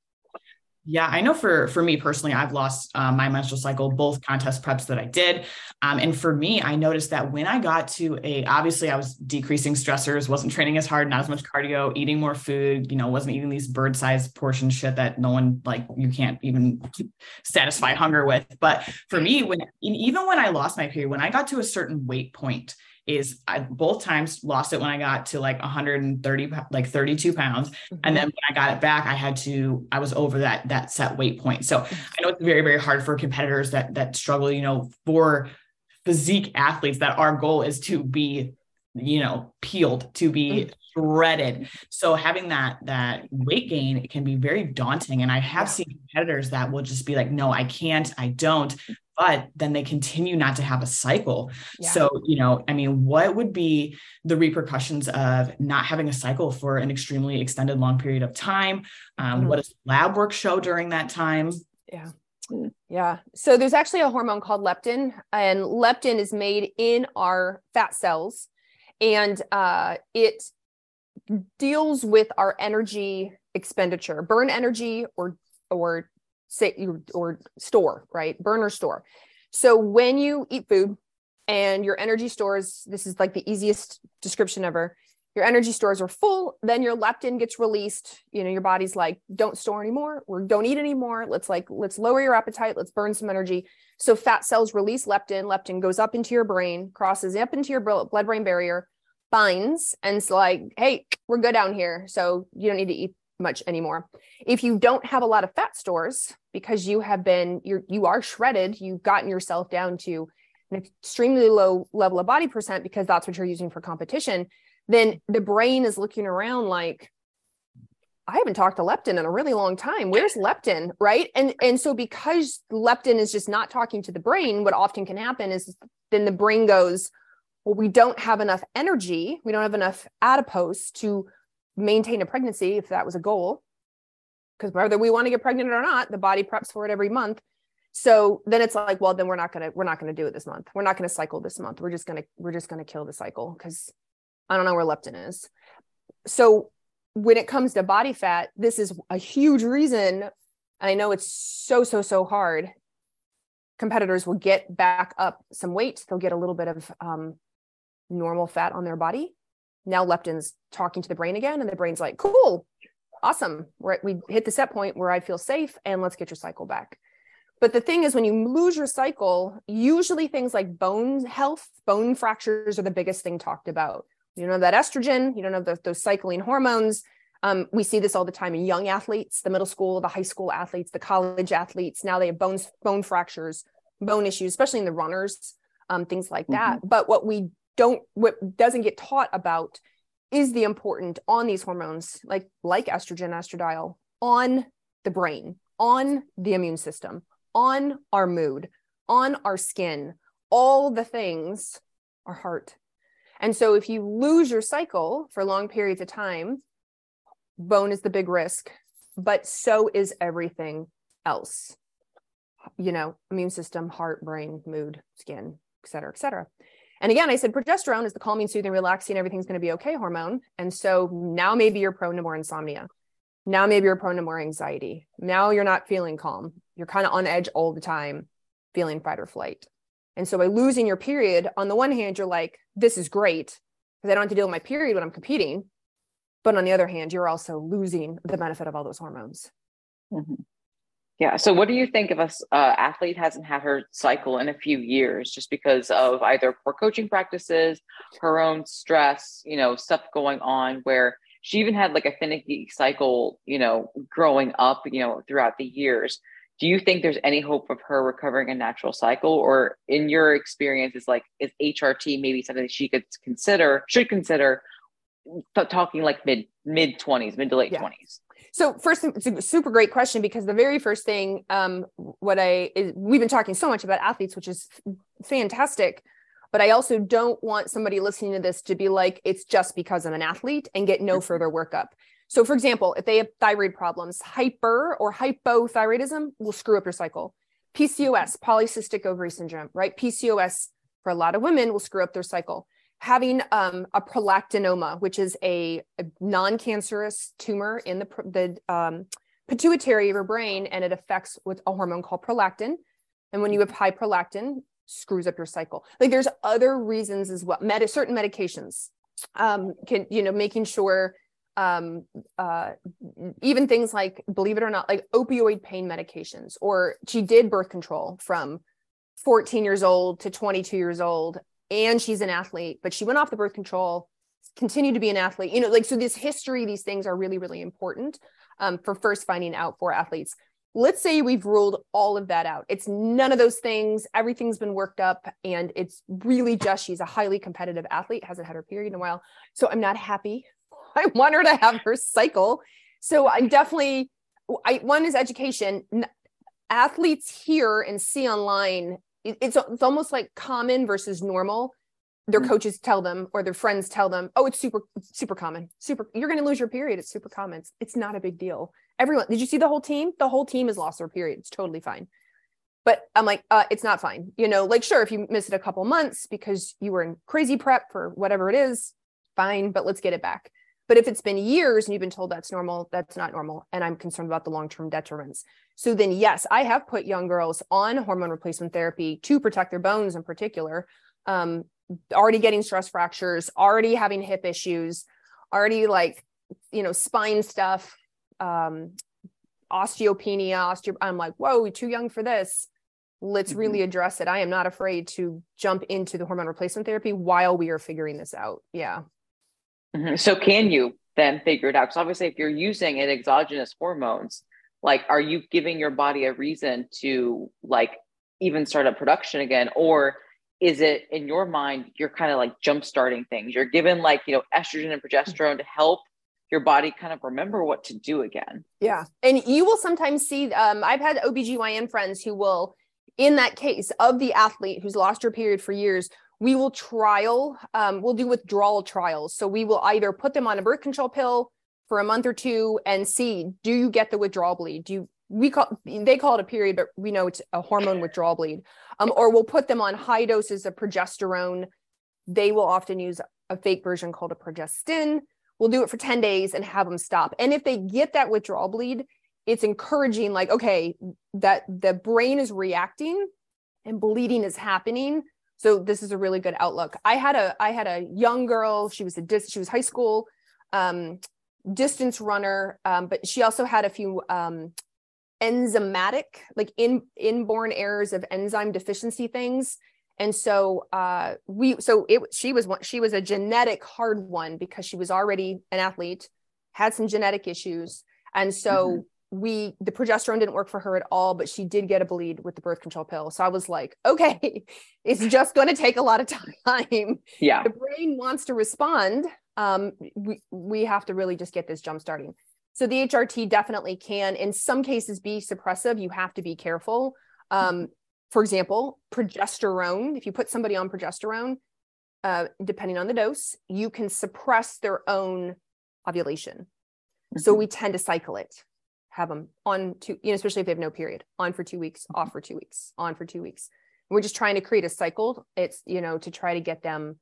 Yeah, I know for for me personally, I've lost uh, my menstrual cycle both contest preps that I did, um, and for me, I noticed that when I got to a obviously I was decreasing stressors, wasn't training as hard, not as much cardio, eating more food, you know, wasn't eating these bird sized portion shit that no one like you can't even satisfy hunger with. But for me, when even when I lost my period, when I got to a certain weight point, is I both times lost it when I got to like 130, like 32 pounds. Mm-hmm. And then when I got it back, I had to, I was over that, that set weight point. So. I know it's very, very hard for competitors that, that struggle, you know, for physique athletes that our goal is to be, you know, peeled, to be mm-hmm. shredded. So having that, that weight gain, it can be very daunting. And I have seen competitors that will just be like, no, I can't, I don't but then they continue not to have a cycle. Yeah. So, you know, I mean, what would be the repercussions of not having a cycle for an extremely extended long period of time? Um, mm-hmm. What does lab work show during that time? Yeah. Yeah. So there's actually a hormone called leptin, and leptin is made in our fat cells, and uh, it deals with our energy expenditure, burn energy or or say or store, right? Burner store. So when you eat food and your energy stores, this is like the easiest description ever. Your energy stores are full, then your leptin gets released. You know, your body's like, don't store anymore or don't eat anymore. Let's like, let's lower your appetite. Let's burn some energy. So fat cells release leptin. Leptin goes up into your brain, crosses up into your blood brain barrier, binds, and it's like, hey, we're good down here. So you don't need to eat much anymore. If you don't have a lot of fat stores because you have been you're you are shredded, you've gotten yourself down to an extremely low level of body percent because that's what you're using for competition, then the brain is looking around like I haven't talked to leptin in a really long time. Where's leptin? Right. And and so because leptin is just not talking to the brain, what often can happen is then the brain goes, Well, we don't have enough energy, we don't have enough adipose to maintain a pregnancy if that was a goal. Because whether we want to get pregnant or not the body preps for it every month. So then it's like well then we're not going to we're not going to do it this month. We're not going to cycle this month. We're just going to we're just going to kill the cycle because i don't know where leptin is. So when it comes to body fat this is a huge reason i know it's so so so hard. Competitors will get back up some weight. They'll get a little bit of um, normal fat on their body now leptin's talking to the brain again and the brain's like cool awesome. We're, we hit the set point where i feel safe and let's get your cycle back. But the thing is when you lose your cycle usually things like bone health bone fractures are the biggest thing talked about. You don't have that estrogen you don't have the, those cycling hormones. Um, we see this all the time in young athletes the middle school the high school athletes the college athletes. Now they have bones bone fractures bone issues especially in the runners um, things like that. Mm-hmm. but what we don't what doesn't get taught about is the important on these hormones like like estrogen estradiol on the brain on the immune system on our mood on our skin. All the things our heart. And so if you lose your cycle for long periods of time bone is the big risk but so is everything else. You know immune system heart brain mood skin et cetera et cetera and again, I said progesterone is the calming, soothing, relaxing, everything's going to be okay hormone. And so now maybe you're prone to more insomnia. Now maybe you're prone to more anxiety. Now you're not feeling calm. You're kind of on edge all the time, feeling fight or flight. And so by losing your period, on the one hand, you're like, this is great because I don't have to deal with my period when I'm competing. But on the other hand, you're also losing the benefit of all those hormones. Mm-hmm. Yeah. So, what do you think if a uh, athlete hasn't had her cycle in a few years, just because of either poor coaching practices, her own stress, you know, stuff going on, where she even had like a finicky cycle, you know, growing up, you know, throughout the years. Do you think there's any hope of her recovering a natural cycle, or in your experience, is like is HRT maybe something she could consider, should consider, th- talking like mid mid 20s, mid to late Yeah. 20s. So first, it's a super great question because the very first thing, um, what I is, we've been talking so much about athletes, which is fantastic, but I also don't want somebody listening to this to be like it's just because I'm an athlete and get no Mhm. further workup. So, for example, if they have thyroid problems, hyper or hypothyroidism will screw up your cycle. PCOS, polycystic ovary syndrome, right? PCOS for a lot of women will screw up their cycle having um, a prolactinoma, which is a, a non-cancerous tumor in the, the um, pituitary of your brain, and it affects with a hormone called prolactin. And when you have high prolactin, screws up your cycle. Like there's other reasons as well. Med- certain medications um, can, you know, making sure um, uh, even things like, believe it or not, like opioid pain medications, or she did birth control from 14 years old to 22 years old and she's an athlete, but she went off the birth control, continued to be an athlete. You know, like so this history, these things are really, really important um, for first finding out for athletes. Let's say we've ruled all of that out. It's none of those things. Everything's been worked up, and it's really just she's a highly competitive athlete, hasn't had her period in a while. So I'm not happy. [LAUGHS] I want her to have her cycle. So I'm definitely, I one is education. Athletes hear and see online it's it's almost like common versus normal. Their Mhm. coaches tell them or their friends tell them, "Oh, it's super super common. Super you're going to lose your period. It's super common. It's, it's not a big deal." Everyone, did you see the whole team? The whole team has lost their period. It's totally fine. But I'm like, uh, it's not fine. You know, like sure, if you miss it a couple months because you were in crazy prep for whatever it is, fine, but let's get it back. But if it's been years and you've been told that's normal, that's not normal. And I'm concerned about the long term detriments. So then, yes, I have put young girls on hormone replacement therapy to protect their bones in particular. Um, already getting stress fractures, already having hip issues, already like, you know, spine stuff, um, osteopenia, osteo. I'm like, whoa, too young for this. Let's Mhm. really address it. I am not afraid to jump into the hormone replacement therapy while we are figuring this out. Yeah. Mhm. So can you then figure it out? Because obviously, if you're using an exogenous hormones, like, are you giving your body a reason to like even start up production again, or is it in your mind you're kind of like jump starting things? You're given like you know estrogen and progesterone to help your body kind of remember what to do again. Yeah. And you will sometimes see, um, I've had OBGYN friends who will, in that case of the athlete who's lost her period for years, we will trial, um, we'll do withdrawal trials. So we will either put them on a birth control pill for a month or two and see, do you get the withdrawal bleed? Do you, we call, they call it a period, but we know it's a hormone withdrawal bleed. Um, or we'll put them on high doses of progesterone. They will often use a fake version called a progestin we'll do it for 10 days and have them stop. And if they get that withdrawal bleed, it's encouraging, like, okay, that the brain is reacting and bleeding is happening. So this is a really good outlook. I had a I had a young girl, she was a dis, she was high school um distance runner, um, but she also had a few um enzymatic, like in inborn errors of enzyme deficiency things. And so uh we so it she was one she was a genetic hard one because she was already an athlete had some genetic issues. And so we the progesterone didn't work for her at all but she did get a bleed with the birth control pill. So i was like [LAUGHS] okay it's just going to take a lot of [LAUGHS] time. Yeah. the brain wants to respond. Um we we have to really just get this jump starting. So the hrt definitely can in some cases be suppressive. You have to be careful. Um for example, progesterone, if you put somebody on progesterone, uh, depending on the dose, you can suppress their own ovulation. So Mhm. we tend to cycle it, have them on two, you know, especially if they have no period, on for two weeks, off mm-hmm. for two weeks, on for two weeks. We're just trying to create a cycle. It's, you know, to try to get them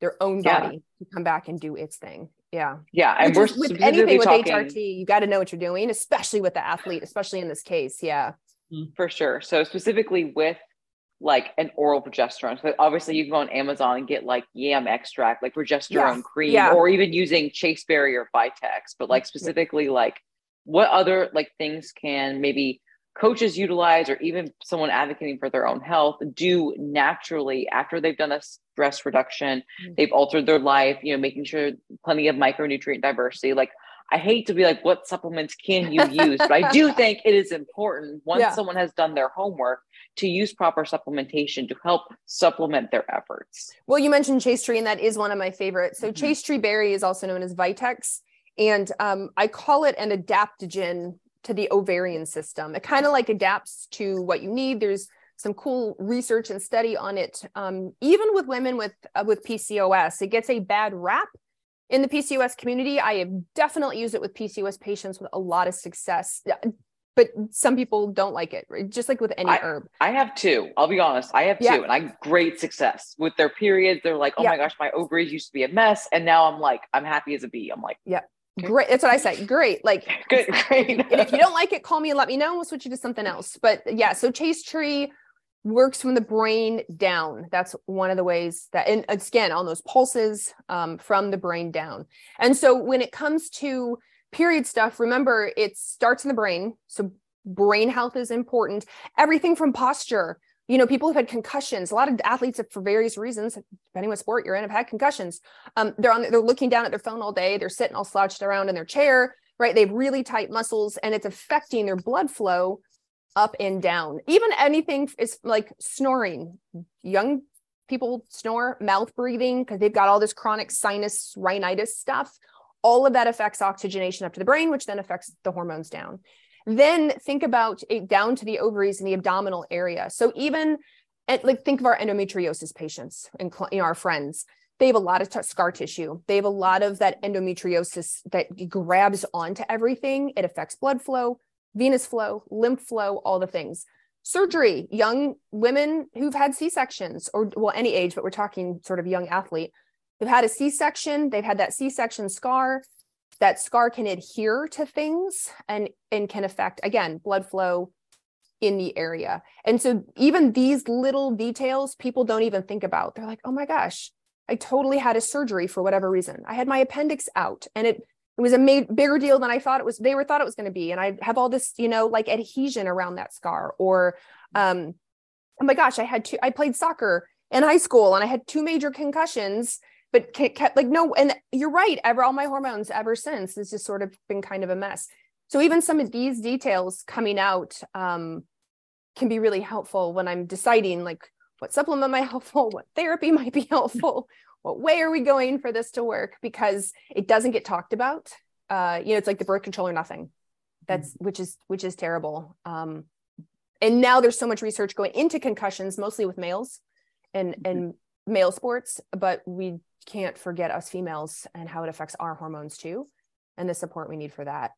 their own Yeah. body to come back and do its thing. Yeah. Yeah. And Which we're with anything with talking, HRT, you got to know what you're doing, especially with the athlete, especially in this case. Yeah. Mm-hmm. For sure. So specifically with like an oral progesterone. So obviously you can go on Amazon and get like yam extract, like progesterone Yeah, cream, yeah. or even using Chasteberry or Vitex. But like specifically like what other like things can maybe coaches utilize or even someone advocating for their own health do naturally after they've done a stress reduction, Mm. they've altered their life, you know, making sure plenty of micronutrient diversity. Like I hate to be like, what supplements can you [LAUGHS] use? But I do think it is important once Yeah. someone has done their homework to use proper supplementation to help supplement their efforts? Well, you mentioned chaste tree, and that is one of my favorites. So, mm-hmm. chaste tree berry is also known as Vitex, and um, I call it an adaptogen to the ovarian system. It kind of like adapts to what you need. There's some cool research and study on it. Um, even with women with uh, with PCOS, it gets a bad rap in the PCOS community. I have definitely used it with PCOS patients with a lot of success. But some people don't like it, just like with any I, herb. I have two. I'll be honest. I have yeah. two, and I great success with their periods. They're like, "Oh yeah. my gosh, my ovaries used to be a mess, and now I'm like, I'm happy as a bee." I'm like, "Yeah, Great. That's what I say. Great. Like, [LAUGHS] good, great. and if you don't like it, call me and let me know. And we'll switch you to something else. But yeah, so chaste tree works from the brain down. That's one of the ways that, and again, on those pulses um, from the brain down. And so when it comes to period stuff, remember it starts in the brain. So brain health is important. Everything from posture. You know, people have had concussions. A lot of athletes, have, for various reasons, depending on what sport you're in, have had concussions. Um, they're on. They're looking down at their phone all day. They're sitting all slouched around in their chair. Right. They have really tight muscles, and it's affecting their blood flow up and down. Even anything is like snoring. Young people snore, mouth breathing because they've got all this chronic sinus rhinitis stuff. All of that affects oxygenation up to the brain, which then affects the hormones down. Then think about it down to the ovaries and the abdominal area. So even at, like think of our endometriosis patients and you know, our friends. They have a lot of t- scar tissue. They have a lot of that endometriosis that grabs onto everything. It affects blood flow, venous flow, lymph flow, all the things. Surgery, young women who've had C sections, or well, any age, but we're talking sort of young athlete, they've had a C section, they've had that C section scar. That scar can adhere to things and, and can affect, again, blood flow in the area. And so, even these little details, people don't even think about. They're like, oh my gosh, I totally had a surgery for whatever reason. I had my appendix out and it it was a made, bigger deal than I thought it was. They were thought it was going to be, and I have all this, you know, like adhesion around that scar. Or, um, oh my gosh, I had two. I played soccer in high school, and I had two major concussions, but kept like no. And you're right. Ever all my hormones ever since This has just sort of been kind of a mess. So even some of these details coming out um, can be really helpful when I'm deciding like what supplement might [LAUGHS] helpful, what therapy might be helpful, what way are we going for this to work because it doesn't get talked about uh, you know it's like the birth control or nothing that's mm-hmm. which is which is terrible um, and now there's so much research going into concussions mostly with males and mm-hmm. and male sports but we can't forget us females and how it affects our hormones too and the support we need for that.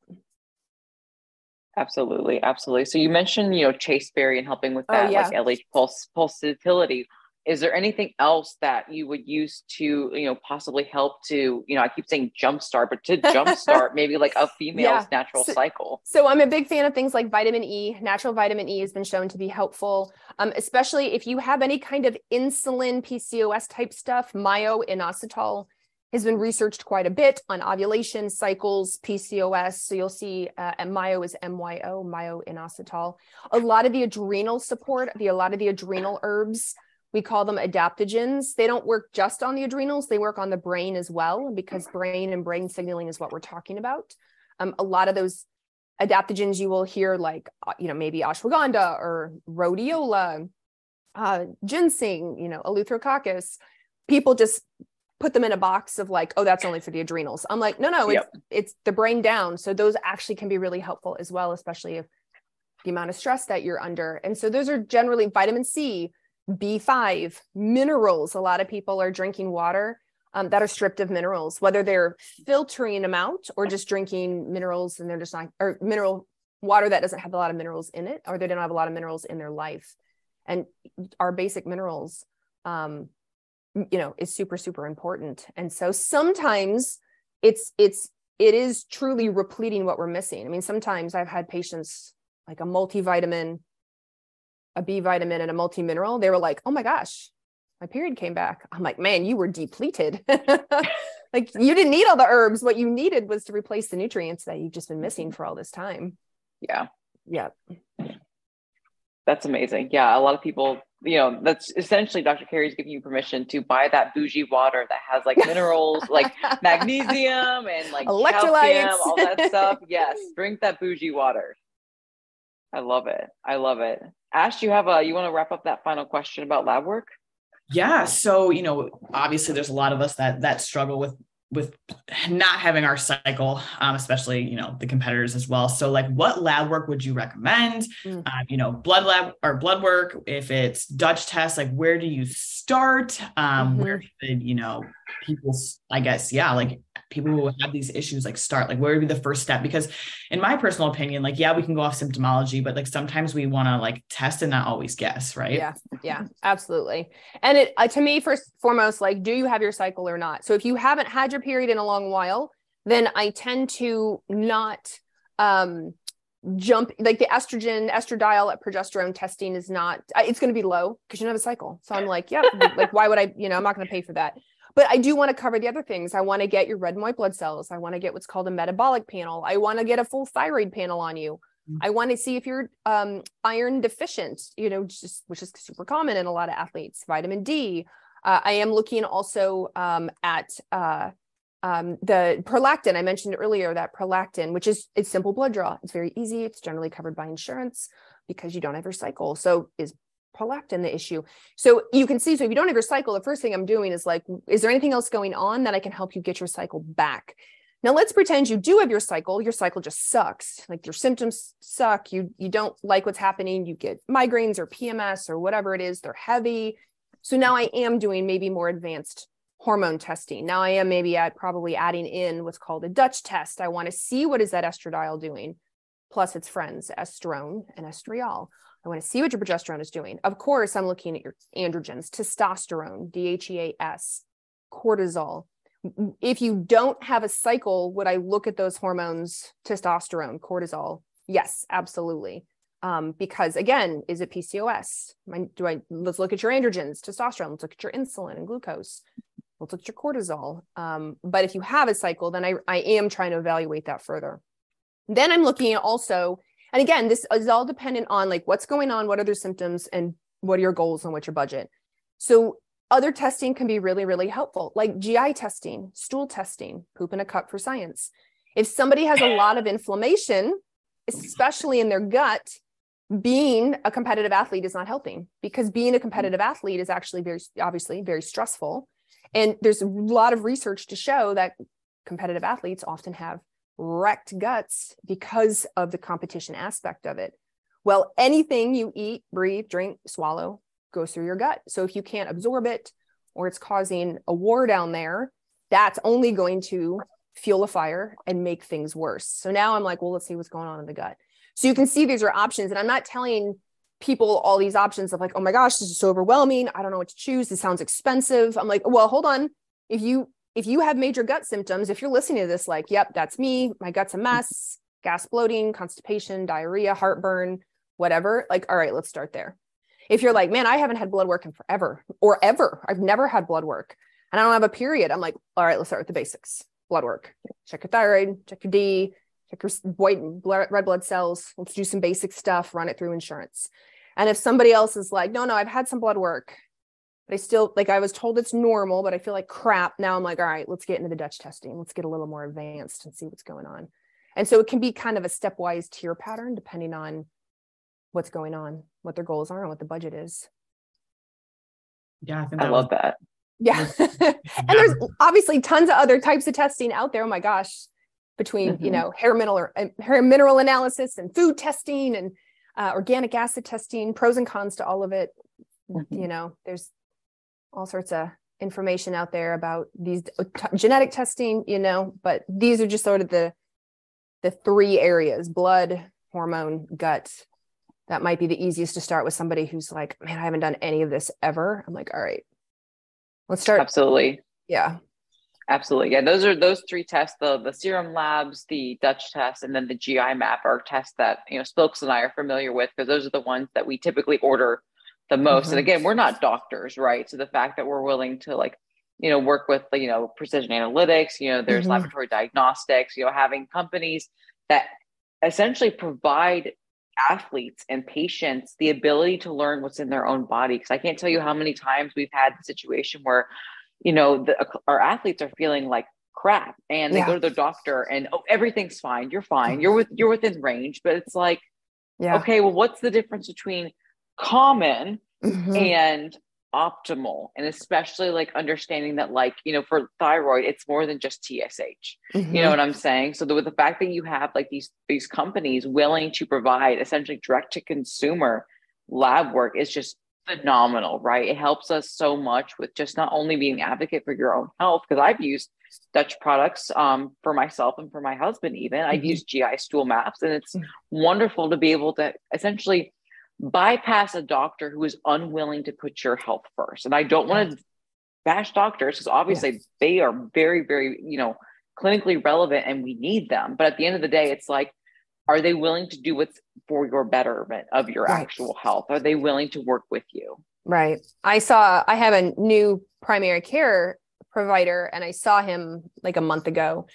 Absolutely absolutely. So you mentioned you know Chaste berry and helping with oh, that oh, yeah. like lh pulse pulsatility is there anything else that you would use to you know possibly help to you know i keep saying jumpstart but to jumpstart [LAUGHS] maybe like a female's yeah. natural so, cycle so i'm a big fan of things like vitamin e natural vitamin e has been shown to be helpful um, especially if you have any kind of insulin pcos type stuff myo-inositol has been researched quite a bit on ovulation cycles, PCOS. So you'll see uh, myo is MYO, myo-inositol. A lot of the adrenal support, the a lot of the adrenal herbs we call them adaptogens. They don't work just on the adrenals, they work on the brain as well, because brain and brain signaling is what we're talking about. Um, a lot of those adaptogens you will hear, like, uh, you know, maybe ashwagandha or rhodiola, uh, ginseng, you know, eleutherococcus, people just put them in a box of like, oh, that's only for the adrenals. I'm like, no, no, it's, yep. it's the brain down. So those actually can be really helpful as well, especially if the amount of stress that you're under. And so those are generally vitamin C, B5, minerals. A lot of people are drinking water um, that are stripped of minerals, whether they're filtering them out or just drinking minerals and they're just not, or mineral water that doesn't have a lot of minerals in it, or they don't have a lot of minerals in their life. And our basic minerals, um, you know, is super, super important. And so sometimes it's, it's, it is truly repleting what we're missing. I mean, sometimes I've had patients like a multivitamin a B vitamin and a multi mineral, they were like, oh my gosh, my period came back. I'm like, man, you were depleted. [LAUGHS] like you didn't need all the herbs. What you needed was to replace the nutrients that you've just been missing mm-hmm. for all this time. Yeah. Yeah. That's amazing. Yeah. A lot of people, you know, that's essentially Dr. Carrie's giving you permission to buy that bougie water that has like minerals, like [LAUGHS] magnesium and like electrolytes, calcium, all that stuff. [LAUGHS] Yes. Drink that bougie water. I love it. I love it. Ash, you have a you want to wrap up that final question about lab work? Yeah. So, you know, obviously there's a lot of us that that struggle with with not having our cycle, um, especially you know the competitors as well. So, like, what lab work would you recommend? Mm. Uh, you know, blood lab or blood work. If it's Dutch test, like, where do you start? Um, mm-hmm. Where should you know people? I guess yeah, like people who have these issues like start like where would be the first step? Because in my personal opinion like yeah we can go off symptomology but like sometimes we want to like test and not always guess right? Yeah yeah absolutely. And it uh, to me first foremost like do you have your cycle or not? So if you haven't had your period in a long while then i tend to not um jump like the estrogen estradiol at progesterone testing is not it's going to be low because you don't have a cycle. So i'm [LAUGHS] like yeah like why would i you know i'm not going to pay for that but I do want to cover the other things. I want to get your red and white blood cells. I want to get what's called a metabolic panel. I want to get a full thyroid panel on you. Mm-hmm. I want to see if you're um, iron deficient, you know, just which is super common in a lot of athletes. Vitamin D. Uh, I am looking also um, at uh, um, the prolactin. I mentioned earlier that prolactin, which is it's simple blood draw. It's very easy. It's generally covered by insurance because you don't have your cycle. So is prolactin the issue. So you can see, so if you don't have your cycle, the first thing I'm doing is like, is there anything else going on that I can help you get your cycle back? Now let's pretend you do have your cycle. Your cycle just sucks. Like your symptoms suck. You you don't like what's happening. You get migraines or PMS or whatever it is. They're heavy. So now I am doing maybe more advanced hormone testing. Now I am maybe at probably adding in what's called a Dutch test. I want to see what is that estradiol doing, plus its friends, estrone and estriol. I want to see what your progesterone is doing. Of course, I'm looking at your androgens, testosterone, DHEAS, cortisol. If you don't have a cycle, would I look at those hormones, testosterone, cortisol? Yes, absolutely. Um, because again, is it PCOS? Do I let's look at your androgens, testosterone, let's look at your insulin and glucose, let's look at your cortisol. Um, but if you have a cycle, then I, I am trying to evaluate that further. Then I'm looking also and again, this is all dependent on like what's going on, what are their symptoms, and what are your goals and what's your budget. So other testing can be really, really helpful, like GI testing, stool testing, poop in a cup for science. If somebody has a lot of inflammation, especially in their gut, being a competitive athlete is not helping because being a competitive athlete is actually very obviously very stressful. And there's a lot of research to show that competitive athletes often have wrecked guts because of the competition aspect of it. Well, anything you eat, breathe, drink, swallow goes through your gut. So if you can't absorb it or it's causing a war down there, that's only going to fuel a fire and make things worse. So now I'm like, well, let's see what's going on in the gut. So you can see these are options. And I'm not telling people all these options of like, oh my gosh, this is so overwhelming. I don't know what to choose. This sounds expensive. I'm like, well, hold on. If you if you have major gut symptoms, if you're listening to this, like, yep, that's me, my gut's a mm-hmm. mess, gas bloating, constipation, diarrhea, heartburn, whatever, like, all right, let's start there. If you're like, man, I haven't had blood work in forever or ever, I've never had blood work and I don't have a period, I'm like, all right, let's start with the basics blood work. Check your thyroid, check your D, check your white blood, red blood cells. Let's do some basic stuff, run it through insurance. And if somebody else is like, no, no, I've had some blood work, but I still like I was told it's normal, but I feel like crap. Now I'm like, all right, let's get into the Dutch testing. Let's get a little more advanced and see what's going on. And so it can be kind of a stepwise tier pattern depending on what's going on, what their goals are, and what the budget is. Yeah, I, I love was, that. [LAUGHS] Yeah. and there's obviously tons of other types of testing out there. Oh my gosh, between mm-hmm. you know hair mineral or hair mineral analysis and food testing and uh, organic acid testing, pros and cons to all of it. Mm-hmm. You know, there's all sorts of information out there about these t- genetic testing, you know, but these are just sort of the the three areas: blood, hormone, gut. That might be the easiest to start with somebody who's like, "Man, I haven't done any of this ever." I'm like, "All right, let's start." Absolutely. Yeah. Absolutely. Yeah, those are those three tests, the the serum labs, the Dutch test, and then the GI map are tests that, you know, Spilks and I are familiar with because those are the ones that we typically order the most. Mm-hmm. And again, we're not doctors, right? So the fact that we're willing to like, you know, work with, you know, precision analytics, you know, there's mm-hmm. laboratory diagnostics, you know, having companies that essentially provide athletes and patients the ability to learn what's in their own body. Cause I can't tell you how many times we've had the situation where, you know, the, our athletes are feeling like crap and they yeah. go to the doctor and oh, everything's fine. You're fine. You're with, you're within range, but it's like, yeah. okay, well, what's the difference between common Mhm. and optimal and especially like understanding that like you know for thyroid it's more than just tsh Mhm. you know what i'm saying so the, with the fact that you have like these these companies willing to provide essentially direct to consumer lab work is just phenomenal right it helps us so much with just not only being an advocate for your own health because i've used dutch products um, for myself and for my husband even i've Mhm. used gi stool maps and it's Mm. wonderful to be able to essentially bypass a doctor who is unwilling to put your health first and i don't want to bash doctors because obviously they are very very you know clinically relevant and we need them but at the end of the day it's like are they willing to do what's for your betterment of your Right. actual health are they willing to work with you Right. I saw, I have a new primary care provider and I saw him like a month ago.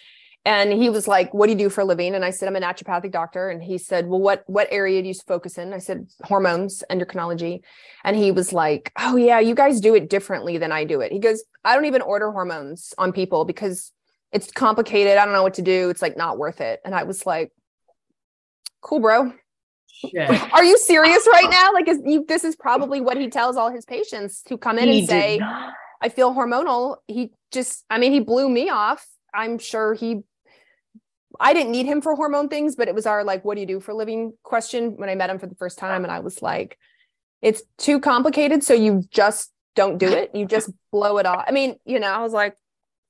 And he was like, What do you do for a living? And I said, I'm a naturopathic doctor. And he said, Well, what what area do you focus in? I said, hormones, endocrinology. And he was like, Oh yeah, you guys do it differently than I do it. He goes, I don't even order hormones on people because it's complicated. I don't know what to do. It's like not worth it. And I was like, Cool, bro. Shit. [LAUGHS] Are you serious right now? Like, is you, this is probably what he tells all his patients who come in He and say, not- I feel hormonal. He just, I mean, he blew me off. I'm sure he, I didn't need him for hormone things, but it was our like, what do you do for a living question when I met him for the first time. And I was like, it's too complicated. So you just don't do it. You just blow it off. I mean, you know, I was like,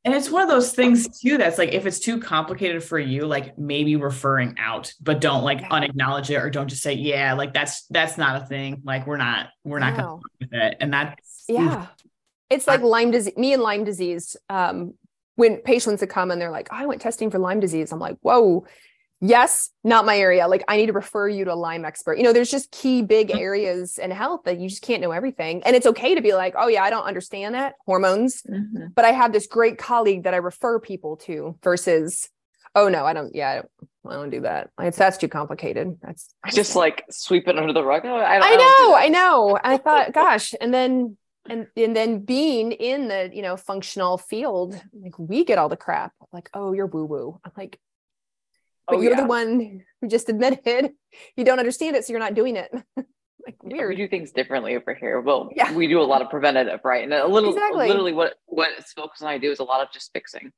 And it's one of those things too that's like if it's too complicated for you, like maybe referring out, but don't like Yeah. unacknowledge it or don't just say, yeah, like that's that's not a thing. Like we're not we're not No. fuck with it. And that's yeah. It's like Lyme disease, me and Lyme disease. Um, when patients that come and they're like, "Oh, I went testing for Lyme disease, I'm like, whoa, yes, not my area. Like, I need to refer you to a Lyme expert. You know, there's just key big areas in health that you just can't know everything. And it's okay to be like, oh, yeah, I don't understand that hormones, Mhm. but I have this great colleague that I refer people to versus, oh, no, I don't, yeah, I don't, I don't do that. It's that's too complicated. That's just like sweep it under the rug I, I know. I know. I thought, [LAUGHS] gosh, and then and and then being in the you know functional field, like we get all the crap. Like, oh, you're woo woo. I'm like, but Oh, you're yeah. the one who just admitted you don't understand it, so you're not doing it. [LAUGHS] like Yeah, we do things differently over here. Well, Yeah. we do a lot of preventative, right? And a little, Exactly. literally, what what Spilks and I do is a lot of just fixing,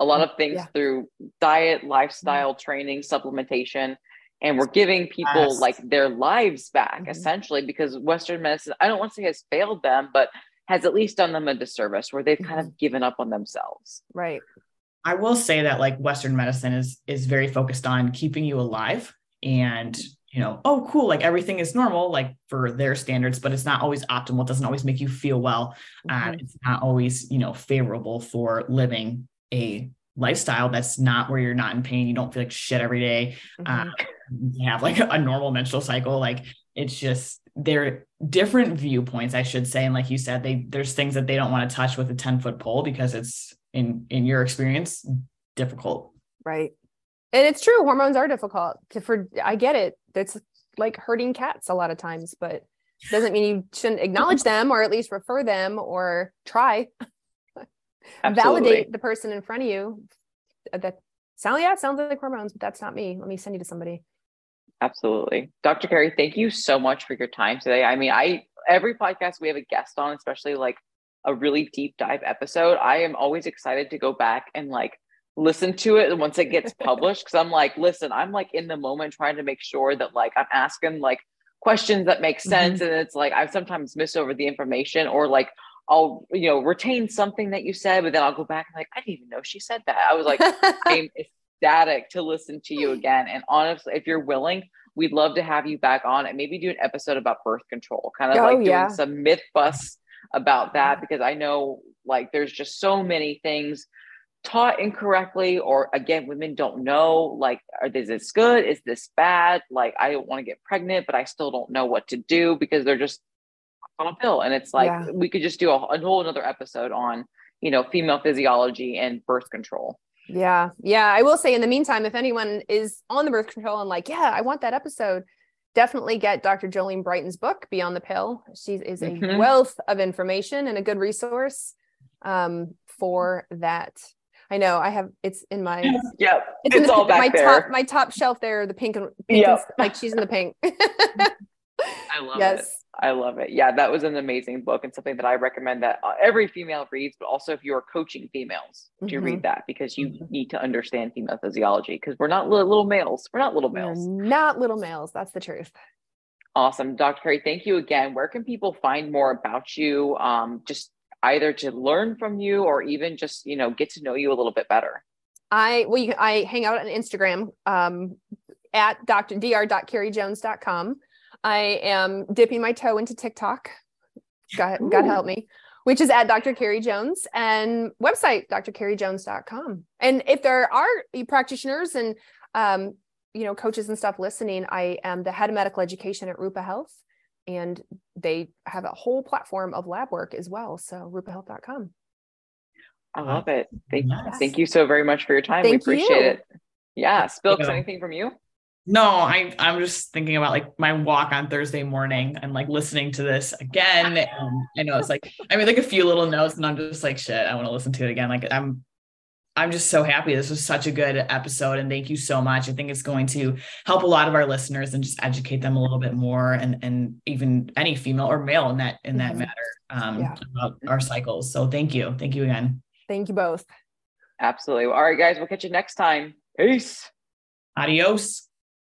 a lot of things Mm, Yeah. Through diet, lifestyle, training, supplementation, and we're giving people Yes. like their lives back Mhm. essentially because Western medicine, I don't want to say has failed them, but has at least done them a disservice where they've kind Mm-hmm. of given up on themselves. Right. I will say that like Western medicine is is very focused on keeping you alive and you know, oh cool, like everything is normal, like for their standards, but it's not always optimal. It doesn't always make you feel well. Uh, Mhm. it's not always, you know, favorable for living a lifestyle that's not where you're not in pain. You don't feel like shit every day. Mhm. Uh, you have like a normal menstrual cycle. Like it's just they're different viewpoints, I should say. And like you said, they there's things that they don't want to touch with a 10 foot pole because it's in in your experience difficult. right. And it's true, hormones are difficult to for I get it. That's like hurting cats a lot of times, but doesn't mean you shouldn't acknowledge them or at least refer them or try. Absolutely. validate the person in front of you. That sound yeah, sounds like hormones, but that's not me. Let me send you to somebody. Absolutely. Dr. Carrie, thank you so much for your time today. I mean, I every podcast we have a guest on, especially like a really deep dive episode, I am always excited to go back and like listen to it once it gets [LAUGHS] published because I'm like, listen, I'm like in the moment trying to make sure that like I'm asking like questions that make mm-hmm. sense and it's like I sometimes miss over the information or like I'll you know retain something that you said but then I'll go back and like I didn't even know she said that. I was like [LAUGHS] I'm ecstatic to listen to you again. And honestly, if you're willing, we'd love to have you back on and maybe do an episode about birth control, kind of Oh, like doing yeah. some myth busts about that because I know like there's just so many things taught incorrectly or again women don't know like are, is this good is this bad like i don't want to get pregnant but i still don't know what to do because they're just on a pill and it's like Yeah. we could just do a, a whole another episode on you know female physiology and birth control yeah. Yeah. I will say in the meantime, if anyone is on the birth control and like, yeah, I want that episode, definitely get Dr. Jolene Brighten's book, Beyond the Pill. She is a Mhm. wealth of information and a good resource um, for that. I know I have it's in my yep It's, it's, the, all back my there top my top shelf there, the pink and pink and- like she's in the pink. [LAUGHS] i love it yes. I love it. Yeah, that was an amazing book and something that I recommend that uh, every female reads, but also if you're coaching females to Mhm. read that because you Mhm. need to understand female physiology because we're not li- little males. We're not little We're males. not little males. That's the truth. Awesome. Dr. Carrie, thank you again. Where can people find more about you? Um, just either to learn from you or even just, you know, get to know you a little bit better. I well, you, I hang out on Instagram um, at dr dr.carriejones.com. I am dipping my toe into TikTok. God, God help me. Which is at Dr. Carrie Jones and website drcarriejones.com. And if there are practitioners and um, you know coaches and stuff listening, I am the head of medical education at Rupa Health, and they have a whole platform of lab work as well. So rupahealth.com. I love it. Thank, Yes. thank you so very much for your time. Thank we appreciate you. it. Yeah. Spilks, you. anything from you? No, I I'm just thinking about like my walk on Thursday morning and like listening to this again. And [LAUGHS] I know it's like I made like a few little notes and I'm just like shit, I want to listen to it again. Like I'm I'm just so happy. This was such a good episode and thank you so much. I think it's going to help a lot of our listeners and just educate them a little bit more and and even any female or male in that in that Mhm. matter um Yeah. about our cycles. So thank you. Thank you again. Thank you both. Absolutely. All right, guys, we'll catch you next time. Peace. Adios.